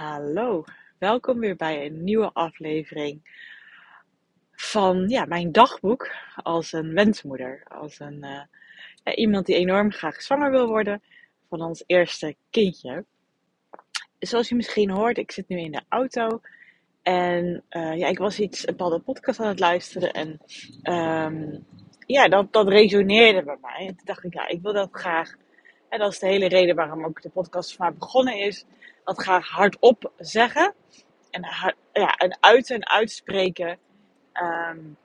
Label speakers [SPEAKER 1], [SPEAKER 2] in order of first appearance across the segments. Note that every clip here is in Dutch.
[SPEAKER 1] Hallo, welkom weer bij een nieuwe aflevering van ja, mijn dagboek als een wensmoeder. Als een, ja, iemand die enorm graag zwanger wil worden van ons eerste kindje. Zoals je misschien hoort, ik zit nu in de auto en uh, ja, ik was iets, een bepaalde podcast aan het luisteren en um, ja, dat, dat resoneerde bij mij. En toen dacht ik, ja, ik wil dat graag. En dat is de hele reden waarom ook de podcast voor mij begonnen is dat graag hardop zeggen. En, ja, en uiten en uitspreken. Um,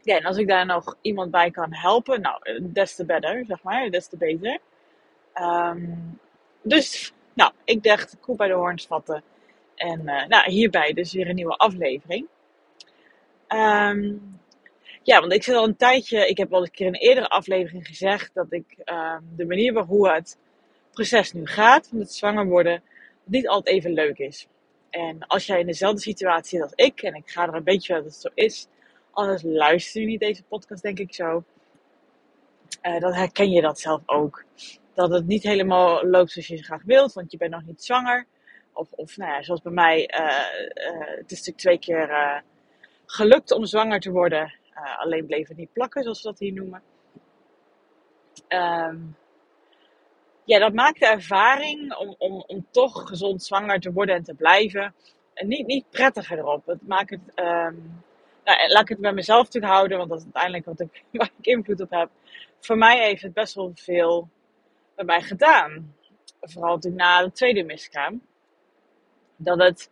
[SPEAKER 1] ja, en als ik daar nog iemand bij kan helpen, nou, des te beter, zeg maar, des te beter. Um, dus, nou, ik dacht, koe bij de hoorns vatten. En uh, nou, hierbij dus weer een nieuwe aflevering. Um, ja, want ik zit al een tijdje, ik heb al een keer in een eerdere aflevering gezegd dat ik de manier waarop het proces nu gaat, van het zwanger worden, niet altijd even leuk is. En als jij in dezelfde situatie zit als ik, en ik ga er een beetje dat het zo is, anders luister je niet deze podcast, denk ik zo. Uh, dan herken je dat zelf ook. Dat het niet helemaal loopt zoals je graag wilt, want je bent nog niet zwanger. Of, of nou ja, zoals bij mij, uh, uh, het is natuurlijk twee keer gelukt om zwanger te worden. Alleen bleef het niet plakken, zoals we dat hier noemen. Um, ja, dat maakt de ervaring om, om, om toch gezond zwanger te worden en te blijven niet, niet prettiger erop. Het maakt het, um, nou, laat ik het bij mezelf natuurlijk houden, want dat is uiteindelijk wat ik, waar ik invloed op heb. Voor mij heeft het best wel veel bij mij gedaan. Vooral natuurlijk na de tweede miskraam. Dat het,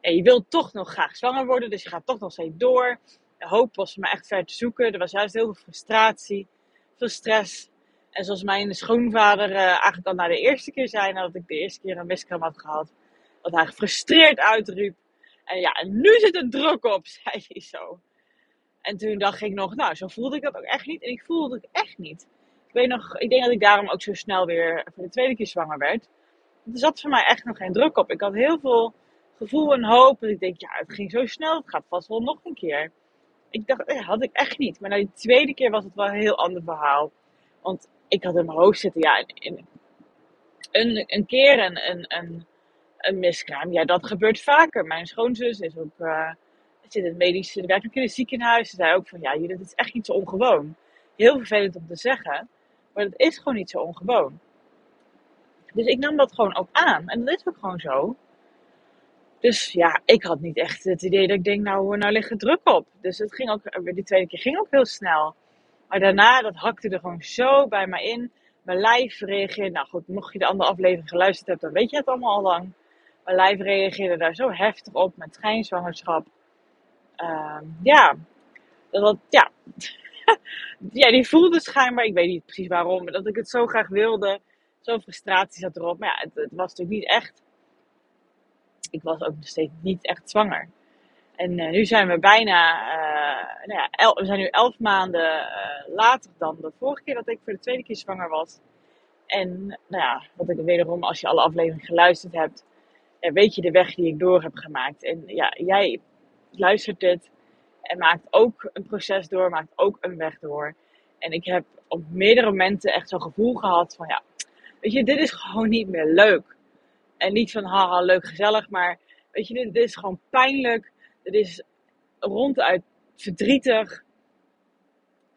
[SPEAKER 1] je wilt toch nog graag zwanger worden, dus je gaat toch nog steeds door. Hoop was mij echt ver te zoeken. Er was juist heel veel frustratie, veel stress. En zoals mijn schoonvader uh, eigenlijk al na de eerste keer zei, nadat ik de eerste keer een miskraam had gehad, dat hij gefrustreerd uitriep. En ja, en nu zit er druk op, zei hij zo. En toen dacht ik nog, nou, zo voelde ik dat ook echt niet. En ik voelde het echt niet. Ik weet nog, ik denk dat ik daarom ook zo snel weer voor de tweede keer zwanger werd. Er zat voor mij echt nog geen druk op. Ik had heel veel gevoel en hoop. En ik denk, ja, het ging zo snel, het gaat vast wel nog een keer. Ik dacht, ja, had ik echt niet. Maar na die tweede keer was het wel een heel ander verhaal. Want ik had in mijn hoofd zitten, ja, een, een keer een, een, een, een miskraam. Ja, dat gebeurt vaker. Mijn schoonzus is ook, uh, zit in het medische, werkelijk in het ziekenhuis. Ze zei ook van, ja, dat is echt niet zo ongewoon. Heel vervelend om te zeggen, maar het is gewoon niet zo ongewoon. Dus ik nam dat gewoon ook aan. En dat is ook gewoon zo. Dus ja, ik had niet echt het idee dat ik denk, nou, nou ligt druk op. Dus het ging ook, die tweede keer ging ook heel snel. Maar daarna, dat hakte er gewoon zo bij me in. Mijn lijf reageerde, nou goed, mocht je de andere aflevering geluisterd hebben, dan weet je het allemaal al lang. Mijn lijf reageerde daar zo heftig op met schijnzwangerschap. Uh, ja, dat, ja. ja, die voelde schijnbaar, ik weet niet precies waarom, dat ik het zo graag wilde. Zo'n frustratie zat erop. Maar ja, het, het was natuurlijk niet echt. Ik was ook nog steeds niet echt zwanger. En uh, nu zijn we bijna, uh, nou ja, we zijn nu elf maanden uh, later dan de vorige keer dat ik voor de tweede keer zwanger was. En nou ja, wat ik wederom, als je alle afleveringen geluisterd hebt, weet je de weg die ik door heb gemaakt. En ja, jij luistert dit en maakt ook een proces door, maakt ook een weg door. En ik heb op meerdere momenten echt zo'n gevoel gehad van ja, weet je, dit is gewoon niet meer leuk. En niet van haha, leuk, gezellig, maar weet je, dit, dit is gewoon pijnlijk het is ronduit verdrietig.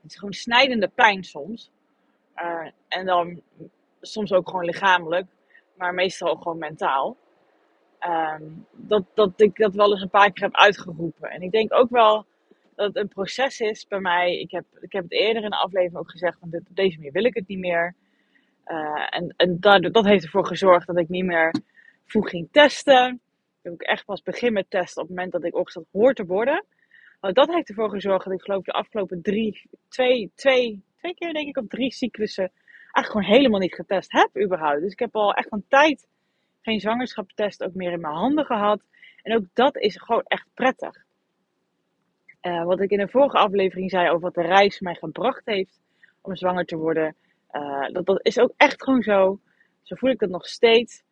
[SPEAKER 1] Het is gewoon snijdende pijn soms. Uh, en dan soms ook gewoon lichamelijk, maar meestal ook gewoon mentaal. Um, dat, dat ik dat wel eens een paar keer heb uitgeroepen. En ik denk ook wel dat het een proces is bij mij. Ik heb, ik heb het eerder in de aflevering ook gezegd: van dit, op deze manier wil ik het niet meer. Uh, en en dat, dat heeft ervoor gezorgd dat ik niet meer vroeg ging testen heb ik echt pas begin met testen op het moment dat ik opgesteld hoor te worden. Want dat heeft ervoor gezorgd dat ik geloof de afgelopen drie, twee, twee, twee keer denk ik op drie cyclussen eigenlijk gewoon helemaal niet getest heb überhaupt. Dus ik heb al echt een tijd geen zwangerschapstest ook meer in mijn handen gehad. En ook dat is gewoon echt prettig. Uh, wat ik in de vorige aflevering zei over wat de reis mij gebracht heeft om zwanger te worden. Uh, dat, dat is ook echt gewoon zo. Zo voel ik dat nog steeds.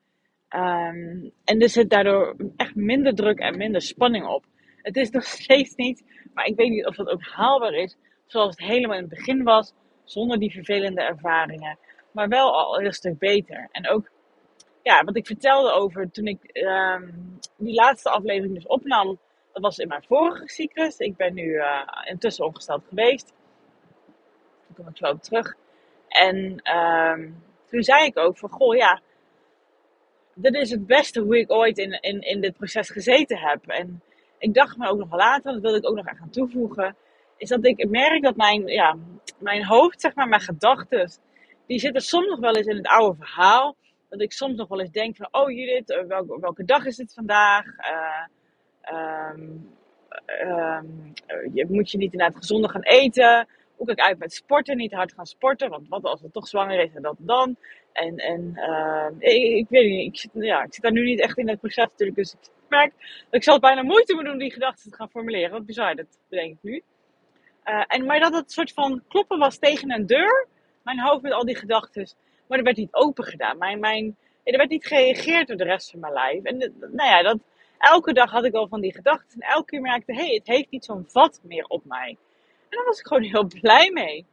[SPEAKER 1] Um, en er zit daardoor echt minder druk en minder spanning op. Het is nog steeds niet, maar ik weet niet of dat ook haalbaar is, zoals het helemaal in het begin was, zonder die vervelende ervaringen. Maar wel al een stuk beter. En ook ja, wat ik vertelde over toen ik ehm, die laatste aflevering dus opnam, dat was in mijn vorige cyclus. Ik ben nu uh, intussen ongesteld geweest. Daar kom ik zo op terug. En ehm, toen zei ik ook van, goh ja, dit is het beste hoe ik ooit in, in, in dit proces gezeten heb. En ik dacht me ook nog later, dat wilde ik ook nog aan toevoegen, is dat ik merk dat mijn, ja, mijn hoofd, zeg maar, mijn gedachten, die zitten soms nog wel eens in het oude verhaal. Dat ik soms nog wel eens denk van, oh Judith, eh, welke, welke dag is het vandaag? Uh, je, moet je niet inderdaad gezonder gaan eten? Ik uit met sporten? Niet hard gaan sporten, want wat als het toch zwanger is en dat dan? En, en ik, ik, weet niet, ik zit, ja, ik zit daar nu niet echt in het proces natuurlijk, dus ik merk dat ik zal bijna moeite moeten doen die gedachten te gaan formuleren. Wat bizar, dat bedenk ik nu. Uh, en, maar dat het soort van kloppen was tegen een deur. Mijn hoofd met al die gedachten. Maar er werd niet open gedaan. Mijn, mijn, er werd niet gereageerd door de rest van mijn lijf. En nou ja, dat, elke dag had ik al van die gedachten. En elke keer merkte hé, hey, het heeft niet zo'n vat meer op mij. En daar was ik gewoon heel blij mee.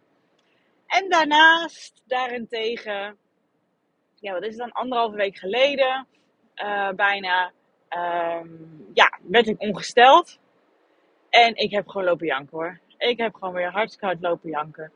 [SPEAKER 1] En daarnaast, daarentegen, ja, wat is het dan, anderhalve week geleden, uh, bijna, um, ja, werd ik ongesteld. En ik heb gewoon lopen janken hoor. Ik heb gewoon weer hartstikke hard lopen janken.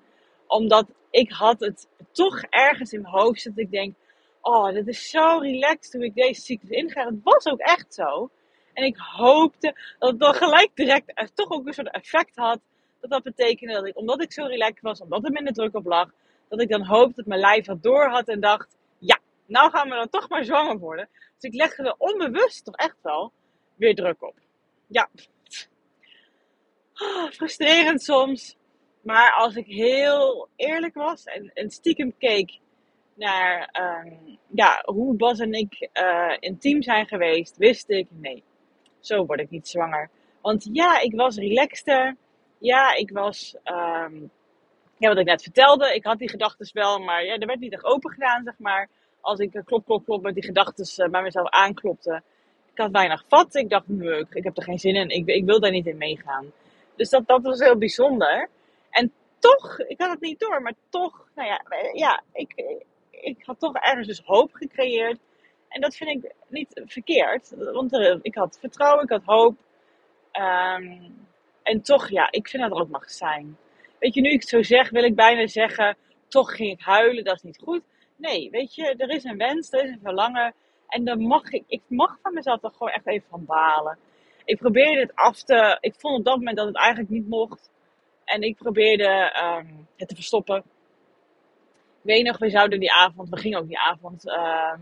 [SPEAKER 1] Omdat ik had het toch ergens in mijn hoofd dat ik denk... Oh, dit is zo relaxed toen ik deze cyclus inga. Dat was ook echt zo. En ik hoopte dat het dan gelijk direct toch ook een soort effect had. Dat dat betekende dat ik, omdat ik zo relaxed was, omdat er minder druk op lag, dat ik dan hoopte dat mijn lijf dat door had en dacht, ja, nou gaan we dan toch maar zwanger worden. Dus ik legde er onbewust toch echt wel weer druk op. Ja, oh, frustrerend soms. Maar als ik heel eerlijk was en, stiekem keek naar um, ja, hoe Bas en ik uh, intiem zijn geweest, wist ik, nee, zo word ik niet zwanger. Want ja, ik was relaxter. Ja, ik was, um, ja, wat ik net vertelde, ik had die gedachten wel, maar ja, er werd niet echt open gedaan, zeg maar. Als ik klop, klop, klop met die gedachten uh, bij mezelf aanklopte. Ik had weinig vat. Ik dacht, ik heb er geen zin in. Ik, ik wil daar niet in meegaan. Dus dat, dat was heel bijzonder. En toch, ik had het niet door, maar toch, nou ja, ja ik, ik had toch ergens dus hoop gecreëerd. En dat vind ik niet verkeerd, want er, ik had vertrouwen, ik had hoop. Um, en toch, ja, ik vind dat er ook mag zijn. Weet je, nu ik het zo zeg, wil ik bijna zeggen, toch ging ik huilen, dat is niet goed. Nee, weet je, er is een wens, er is een verlangen. En dan mag ik, ik mag van mezelf toch gewoon echt even van balen ik probeerde het af te. Ik vond op dat moment dat het eigenlijk niet mocht. En ik probeerde um, het te verstoppen. Ik weet nog, we zouden die avond, we gingen ook die avond. Uh,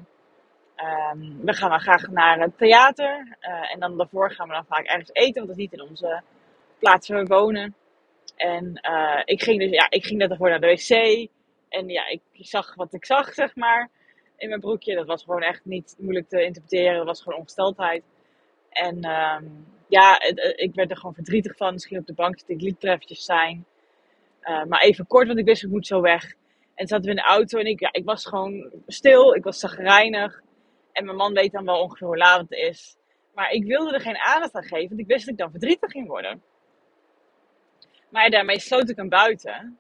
[SPEAKER 1] um, we gaan dan graag naar het theater. Uh, en dan daarvoor gaan we dan vaak ergens eten, want dat is niet in onze plaats waar we wonen. En uh, ik ging dus, ja, ik ging net ervoor naar de wc. En ja, ik zag wat ik zag, zeg maar. In mijn broekje. Dat was gewoon echt niet moeilijk te interpreteren. Dat was gewoon ongesteldheid. En um, ja, ik werd er gewoon verdrietig van. Misschien op de bank ik liet er eventjes zijn. Uh, maar even kort, want ik wist ik moet zo weg. En zaten we in de auto en ik, ja, ik was gewoon stil. Ik was zagrijnig. En mijn man weet dan wel ongeveer hoe laat het is. Maar ik wilde er geen aandacht aan geven, want ik wist dat ik dan verdrietig ging worden. Maar daarmee sloot ik hem buiten.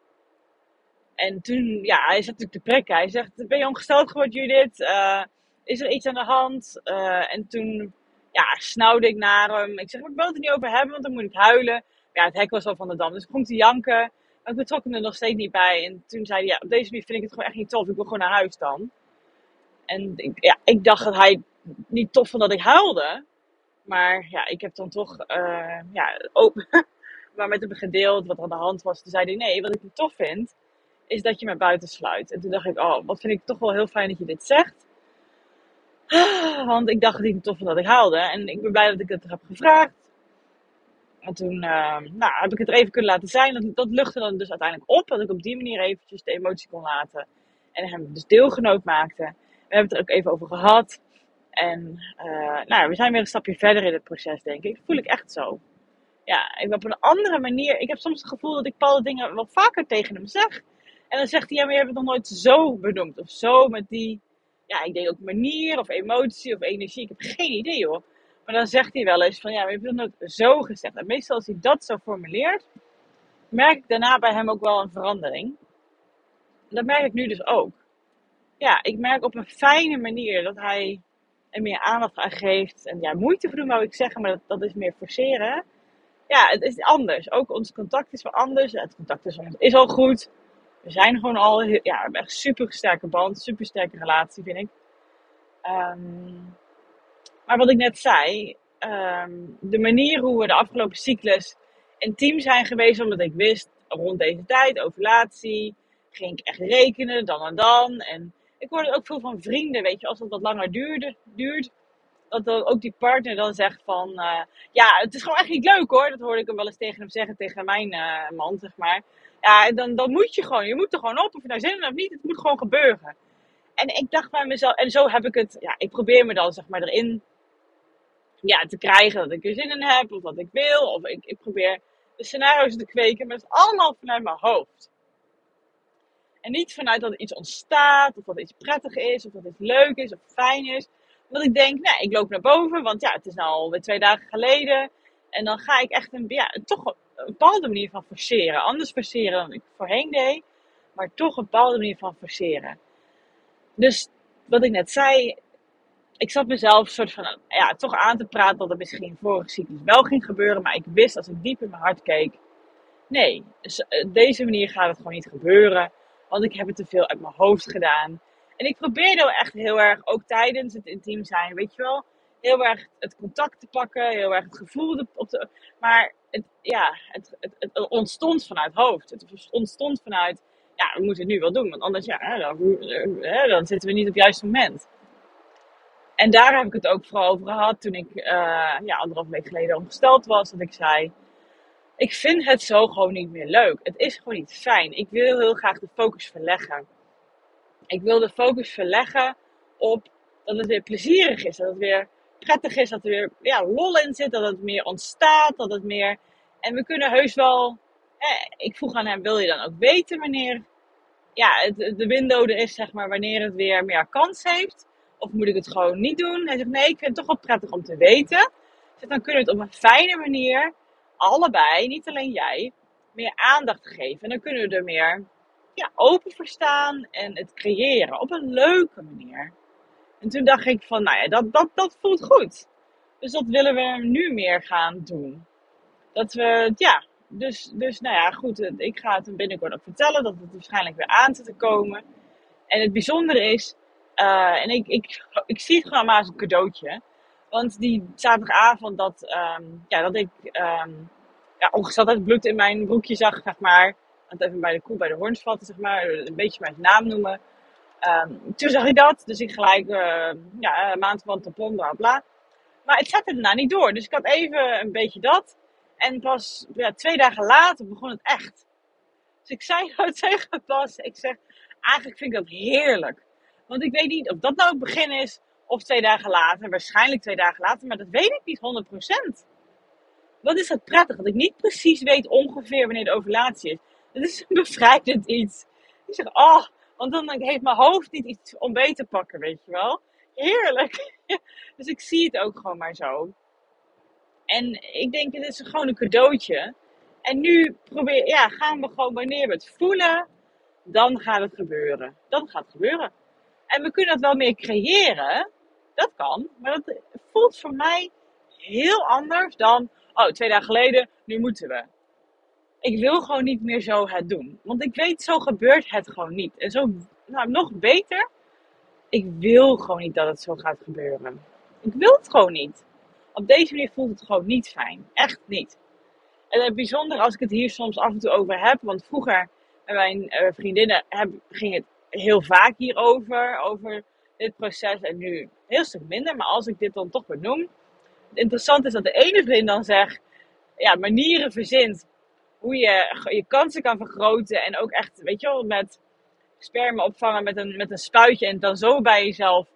[SPEAKER 1] En toen, ja, hij zat natuurlijk te prikken. Hij zegt, ben je ongesteld geworden Judith? Uh, is er iets aan de hand? Uh, en toen ja, snauwde ik naar hem. Ik zeg, ik wil het niet over hebben, want dan moet ik huilen. Ja, het hek was al van de dam, dus ik begon te janken. Maar ik betrok hem er nog steeds niet bij. En toen zei hij, ja, op deze manier vind ik het gewoon echt niet tof. Ik wil gewoon naar huis dan. En ik, ja, ik dacht dat hij niet tof vond dat ik huilde. Maar ja, ik heb dan toch, uh, ja, open, maar met hem gedeeld wat er aan de hand was. Toen zei hij, nee, wat ik niet tof vind, is dat je me buiten sluit. En toen dacht ik, oh, wat vind ik toch wel heel fijn dat je dit zegt. Want ik dacht niet tof dat ik haalde. En ik ben blij dat ik het heb gevraagd. En toen uh, nou, heb ik het er even kunnen laten zijn. Dat, dat luchtte dan dus uiteindelijk op. Dat ik op die manier eventjes de emotie kon laten. En hem dus deelgenoot maakte. We hebben het er ook even over gehad. En uh, nou, we zijn weer een stapje verder in het proces, denk ik. Dat voel ik echt zo. Ja, ik op een andere manier. Ik heb soms het gevoel dat ik bepaalde dingen wel vaker tegen hem zeg. En dan zegt hij, ja, maar je hebt het nog nooit zo benoemd. Of zo met die ja, ik denk ook manier of emotie of energie. Ik heb geen idee hoor. Maar dan zegt hij wel eens van ja, we hebben het nooit zo gezegd. En meestal als hij dat zo formuleert, merk ik daarna bij hem ook wel een verandering. Dat merk ik nu dus ook. ja, ik merk op een fijne manier dat hij er meer aandacht aan geeft. En ja, moeite voor doen wou ik zeggen, maar dat, dat is meer forceren. Ja, het is anders. Ook ons contact is wel anders. Het contact is, is al goed. We zijn gewoon al ja, echt super sterke band, super sterke relatie, vind ik. Ehm, maar wat ik net zei, ehm, de manier hoe we de afgelopen cyclus intiem zijn geweest, omdat ik wist rond deze tijd, ovulatie, ging ik echt rekenen, dan en dan. En ik hoorde ook veel van vrienden, weet je, als het wat langer duurde, duurt, dat ook die partner dan zegt van, uh, ja, het is gewoon echt niet leuk hoor. Dat hoorde ik hem wel eens tegen hem zeggen, tegen mijn uh, man, zeg maar. Ja, dan, dan moet je gewoon, je moet er gewoon op, of je nou zin hebt of niet, het moet gewoon gebeuren. En ik dacht bij mezelf, en zo heb ik het, ja, ik probeer me dan zeg maar erin ja, te krijgen dat ik er zin in heb, of wat ik wil, of ik, ik probeer de scenario's te kweken, maar het is allemaal vanuit mijn hoofd. En niet vanuit dat iets ontstaat, of dat iets prettig is, of dat iets leuk is, of fijn is. Dat ik denk, nee, ik loop naar boven, want ja, het is nou alweer twee dagen geleden. En dan ga ik echt een, ja, toch een bepaalde manier van forceren. Anders forceren dan ik voorheen deed, maar toch een bepaalde manier van forceren. Dus wat ik net zei, ik zat mezelf soort van, ja, toch aan te praten dat het misschien vorige cyclus wel ging gebeuren. Maar ik wist als ik diep in mijn hart keek, nee, dus, eh, deze manier gaat het gewoon niet gebeuren. Want ik heb het te veel uit mijn hoofd gedaan. En ik probeerde wel echt heel erg, ook tijdens het intiem zijn, weet je wel, heel erg het contact te pakken, heel erg het gevoel op de. Maar het, ja, het, het, ontstond vanuit hoofd. Het ontstond vanuit, ja, we moeten het nu wel doen, want anders, ja, dan, dan zitten we niet op het juiste moment. En daar heb ik het ook vooral over gehad toen ik uh, ja, anderhalf week geleden ongesteld was. Dat ik zei, ik vind het zo gewoon niet meer leuk. Het is gewoon niet fijn. Ik wil heel graag de focus verleggen. Ik wil de focus verleggen op dat het weer plezierig is. Dat het weer prettig is. Dat er weer ja, lol in zit. Dat het meer ontstaat. Dat het meer... En we kunnen heus wel... ik vroeg aan hem, wil je dan ook weten wanneer ja, het, de window er is, zeg maar, wanneer het weer meer kans heeft? Of moet ik het gewoon niet doen? Hij zegt, nee, ik vind het toch wel prettig om te weten. Dus dan kunnen we het op een fijne manier allebei, niet alleen jij, meer aandacht geven. En dan kunnen we er meer ja, open voor staan en het creëren op een leuke manier. En toen dacht ik van, nou ja, dat, dat, dat voelt goed. Dus dat willen we nu meer gaan doen. Dat we, ja, dus, dus nou ja, goed, ik ga het binnenkort ook vertellen dat het waarschijnlijk weer aan zit te komen. En het bijzondere is, uh, en ik, ik, ik zie het gewoon maar als een cadeautje. Want die zaterdagavond dat, um, ja, dat ik um, ja, bloed in mijn broekje zag, zeg maar. Even bij de koe bij de horns vatten, zeg maar. Een beetje mijn naam noemen. Um, toen zag ik dat. Dus ik gelijk, uh, ja, maand van tampon, bla bla. Maar het zette daarna niet door. Dus ik had even een beetje dat. En pas ja, twee dagen later begon het echt. Dus ik zei tegen pas, ik zeg, eigenlijk vind ik dat heerlijk. Want ik weet niet of dat nou het begin is of twee dagen later. Waarschijnlijk twee dagen later, maar dat weet ik niet 100%. Wat is dat prettig? Dat ik niet precies weet ongeveer wanneer de ovulatie is. Dat is een bevrijdend iets. Ik zeg, oh, want dan heeft mijn hoofd niet iets om beter te pakken, weet je wel. Heerlijk. dus ik zie het ook gewoon maar zo. En ik denk, het is gewoon een cadeautje. En nu probeer, ja, gaan we gewoon, wanneer we het voelen, dan gaat het gebeuren. Dan gaat het gebeuren. En we kunnen dat wel meer creëren. Dat kan. Maar dat voelt voor mij heel anders dan, oh, twee dagen geleden, nu moeten we. Ik wil gewoon niet meer zo het doen. Want ik weet, zo gebeurt het gewoon niet. En zo, nou, nog beter, ik wil gewoon niet dat het zo gaat gebeuren. Ik wil het gewoon niet. Op deze manier voelt het gewoon niet fijn. Echt niet. En het bijzonder als ik het hier soms af en toe over heb. Want vroeger met mijn uh, vriendinnen heb, ging het heel vaak hierover, over dit proces. En nu heel stuk minder, maar als ik dit dan toch benoem. Het interessante is dat de ene vriend dan zegt, ja, manieren verzint hoe je je kansen kan vergroten. En ook echt, weet je wel, met sperma opvangen met een, met een spuitje en dan zo bij jezelf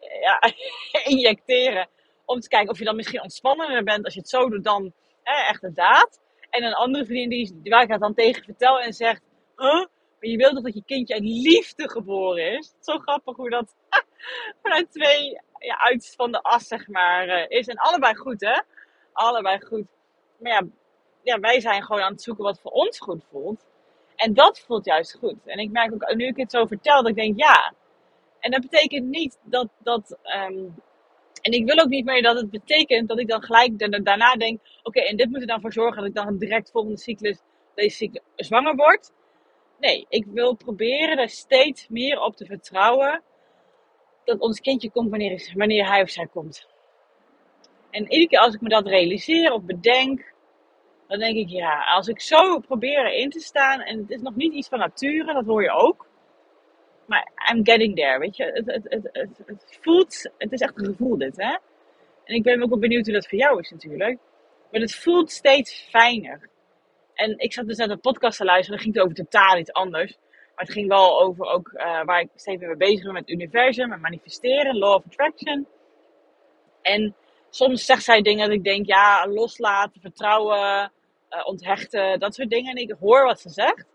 [SPEAKER 1] ja, injecteren. Om te kijken of je dan misschien ontspannender bent als je het zo doet dan echt de daad. En een andere vriendin die, waar ik het dan tegen vertel en zegt, huh? Maar je wilt toch dat je kindje uit liefde geboren is. Zo grappig hoe dat vanuit twee ja, uit van de as, zeg maar, uh, is. En allebei goed, hè? Allebei goed. Maar ja, ja, wij zijn gewoon aan het zoeken wat voor ons goed voelt. En dat voelt juist goed. En ik merk ook, nu ik het zo vertel, dat ik denk, ja, En dat betekent niet dat. dat ehm, en ik wil ook niet meer dat het betekent dat ik dan gelijk daarna denk: oké, en dit moet er dan voor zorgen dat ik dan direct volgende cyclus, deze zwanger word. Nee, ik wil proberen er steeds meer op te vertrouwen dat ons kindje komt wanneer, wanneer hij of zij komt. En iedere keer als ik me dat realiseer of bedenk, dan denk ik ja, als ik zo probeer in te staan, en het is nog niet iets van nature, dat hoor je ook. Maar I'm getting there, weet je. Het, het, het, het, voelt, het is echt een gevoel dit, hè. En ik ben ook wel benieuwd hoe dat voor jou is natuurlijk. Maar het voelt steeds fijner. En ik zat dus net een podcast te luisteren, dan ging het over totaal iets anders. Maar het ging wel over ook uh, waar ik steeds mee bezig ben met het universum, met manifesteren, law of attraction. En soms zegt zij dingen dat ik denk, ja, loslaten, vertrouwen, uh, onthechten, dat soort dingen. En ik hoor wat ze zegt.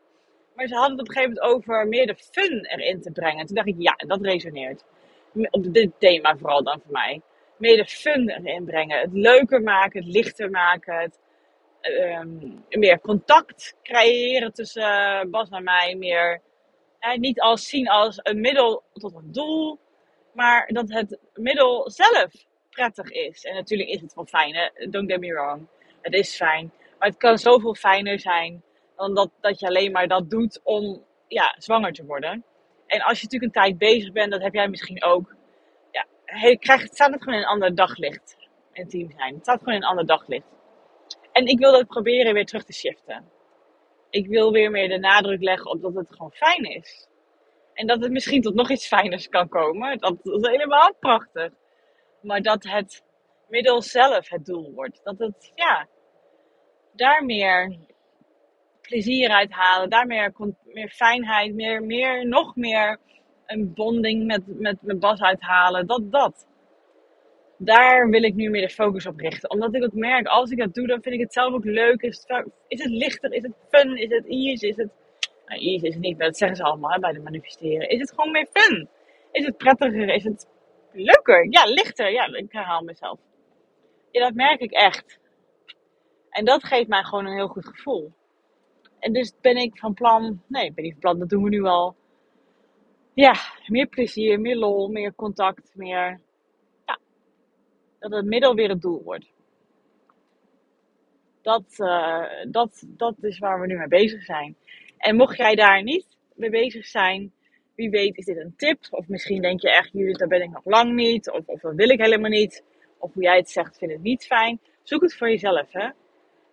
[SPEAKER 1] Maar ze hadden het op een gegeven moment over meer de fun erin te brengen. toen dacht ik, ja, dat resoneert. Op dit thema vooral dan voor mij. Meer de fun erin brengen. Het leuker maken, het lichter maken. Het um, meer contact creëren tussen uh, Bas en mij. Meer eh, niet als zien als een middel tot een doel. Maar dat het middel zelf prettig is. En natuurlijk is het wel fijn, hè? don't get me wrong. Het is fijn. Maar het kan zoveel fijner zijn dan dat, dat je alleen maar dat doet om ja, zwanger te worden. En als je natuurlijk een tijd bezig bent, dat heb jij misschien ook. Ja, je krijgt, het staat het gewoon in een ander daglicht. Intiem zijn. Het staat gewoon in een ander daglicht. En ik wil dat proberen weer terug te shiften. Ik wil weer meer de nadruk leggen op dat het gewoon fijn is. En dat het misschien tot nog iets fijners kan komen. Dat is helemaal prachtig. Maar dat het middel zelf het doel wordt. Dat het, ja, daar meer plezier uit halen. Daar meer, meer fijnheid, meer, meer, nog meer een bonding met, met, met Bas uithalen. Dat, dat. Daar wil ik nu meer de focus op richten. Omdat ik ook merk, als ik dat doe, dan vind ik het zelf ook leuk. Is het, is het lichter? Is het fun? Is het ease? Is het... Nou, is het niet, dat zeggen ze allemaal bij de manifesteren. Is het gewoon meer fun? Is het prettiger? Is het leuker? Ja, lichter. Ja, ik herhaal mezelf. Ja, dat merk ik echt. En dat geeft mij gewoon een heel goed gevoel. En dus ben ik van plan, nee, ben ik van plan, dat doen we nu al. Ja, meer plezier, meer lol, meer contact, meer. Ja, dat het middel weer het doel wordt. Dat, uh, dat, dat is waar we nu mee bezig zijn. En mocht jij daar niet mee bezig zijn, wie weet is dit een tip. Of misschien denk je echt, Judith, daar ben ik nog lang niet. Of, of dat wil ik helemaal niet. Of hoe jij het zegt, vind ik niet fijn. Zoek het voor jezelf, hè.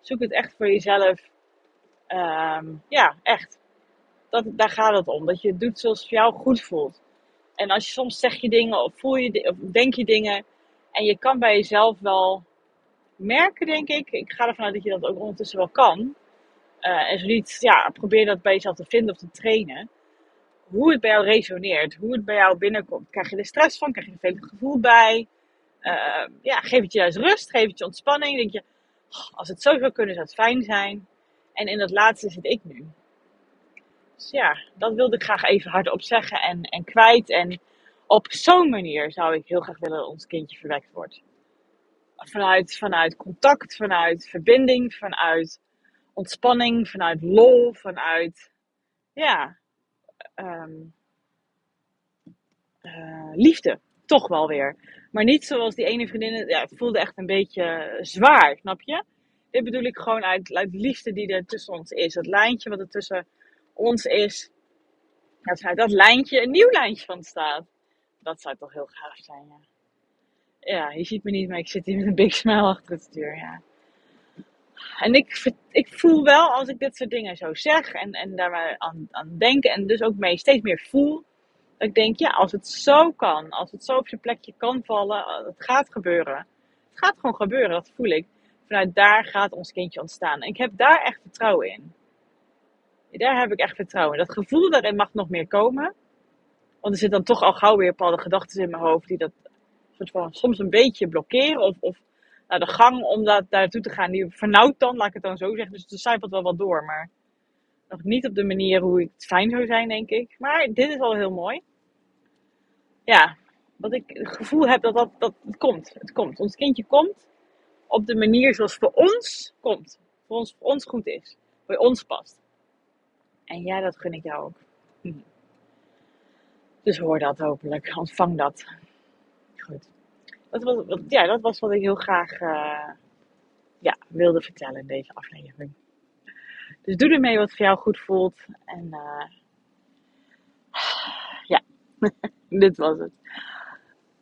[SPEAKER 1] Zoek het echt voor jezelf. Um, ja, echt. Dat, daar gaat het om. Dat je het doet zoals het jou goed voelt. En als je soms zeg je dingen of voel je of denk je dingen. En je kan bij jezelf wel merken, denk ik. Ik ga ervan uit dat je dat ook ondertussen wel kan. Uh, en zo niet, ja, probeer dat bij jezelf te vinden of te trainen. Hoe het bij jou resoneert, hoe het bij jou binnenkomt. Krijg je er stress van? Krijg je er veel gevoel bij? Uh, ja, geef het je juist rust, geef het je ontspanning. Denk je, als het zo zou kunnen, zou het fijn zijn. En in dat laatste zit ik nu. Dus ja, dat wilde ik graag even hardop zeggen en, en kwijt. En op zo'n manier zou ik heel graag willen dat ons kindje verwekt wordt. Vanuit, vanuit contact, vanuit verbinding, vanuit ontspanning, vanuit lol, vanuit ja, um, uh, liefde. Toch wel weer. Maar niet zoals die ene vriendin. Ja, het voelde echt een beetje zwaar, snap je? Dit bedoel ik gewoon uit, uit liefde die er tussen ons is. Het lijntje wat er tussen ons is. Dat uit dat lijntje een nieuw lijntje van staat. Dat zou toch heel gaaf zijn, ja. Ja, je ziet me niet, maar ik zit hier met een big smile achter het stuur, ja. En ik, ik voel wel als ik dit soort dingen zo zeg en, en daar aan, aan denk en dus ook mee steeds meer voel. Ik denk, ja, als het zo kan, als het zo op zijn plekje kan vallen, het gaat gebeuren. Het gaat gewoon gebeuren, dat voel ik vanuit daar gaat ons kindje ontstaan. En ik heb daar echt vertrouwen in. Daar heb ik echt vertrouwen in. Dat gevoel daarin mag nog meer komen. Want er zit dan toch al gauw weer bepaalde gedachten in mijn hoofd die dat soms een beetje blokkeren. Of, of de gang om dat, daartoe te gaan, die vernauwt dan, laat ik het dan zo zeggen. Dus het zijpelt wel wat door. Maar nog niet op de manier hoe het fijn zou zijn, denk ik. Maar dit is al heel mooi. Ja, wat ik het gevoel heb dat dat, dat het komt. Het komt. Ons kindje komt op de manier zoals voor ons komt. Voor ons, voor ons goed is. Bij ons past. En ja, dat gun ik jou ook. Hm. Dus hoor dat hopelijk, ontvang dat. Goed. Dat was, ja, dat was wat ik heel graag eh, ja, wilde vertellen in deze aflevering. Dus doe ermee wat voor jou goed voelt. En eh, ja, dit was het.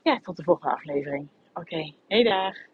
[SPEAKER 1] Ja, tot de volgende aflevering. Oké, hey daar.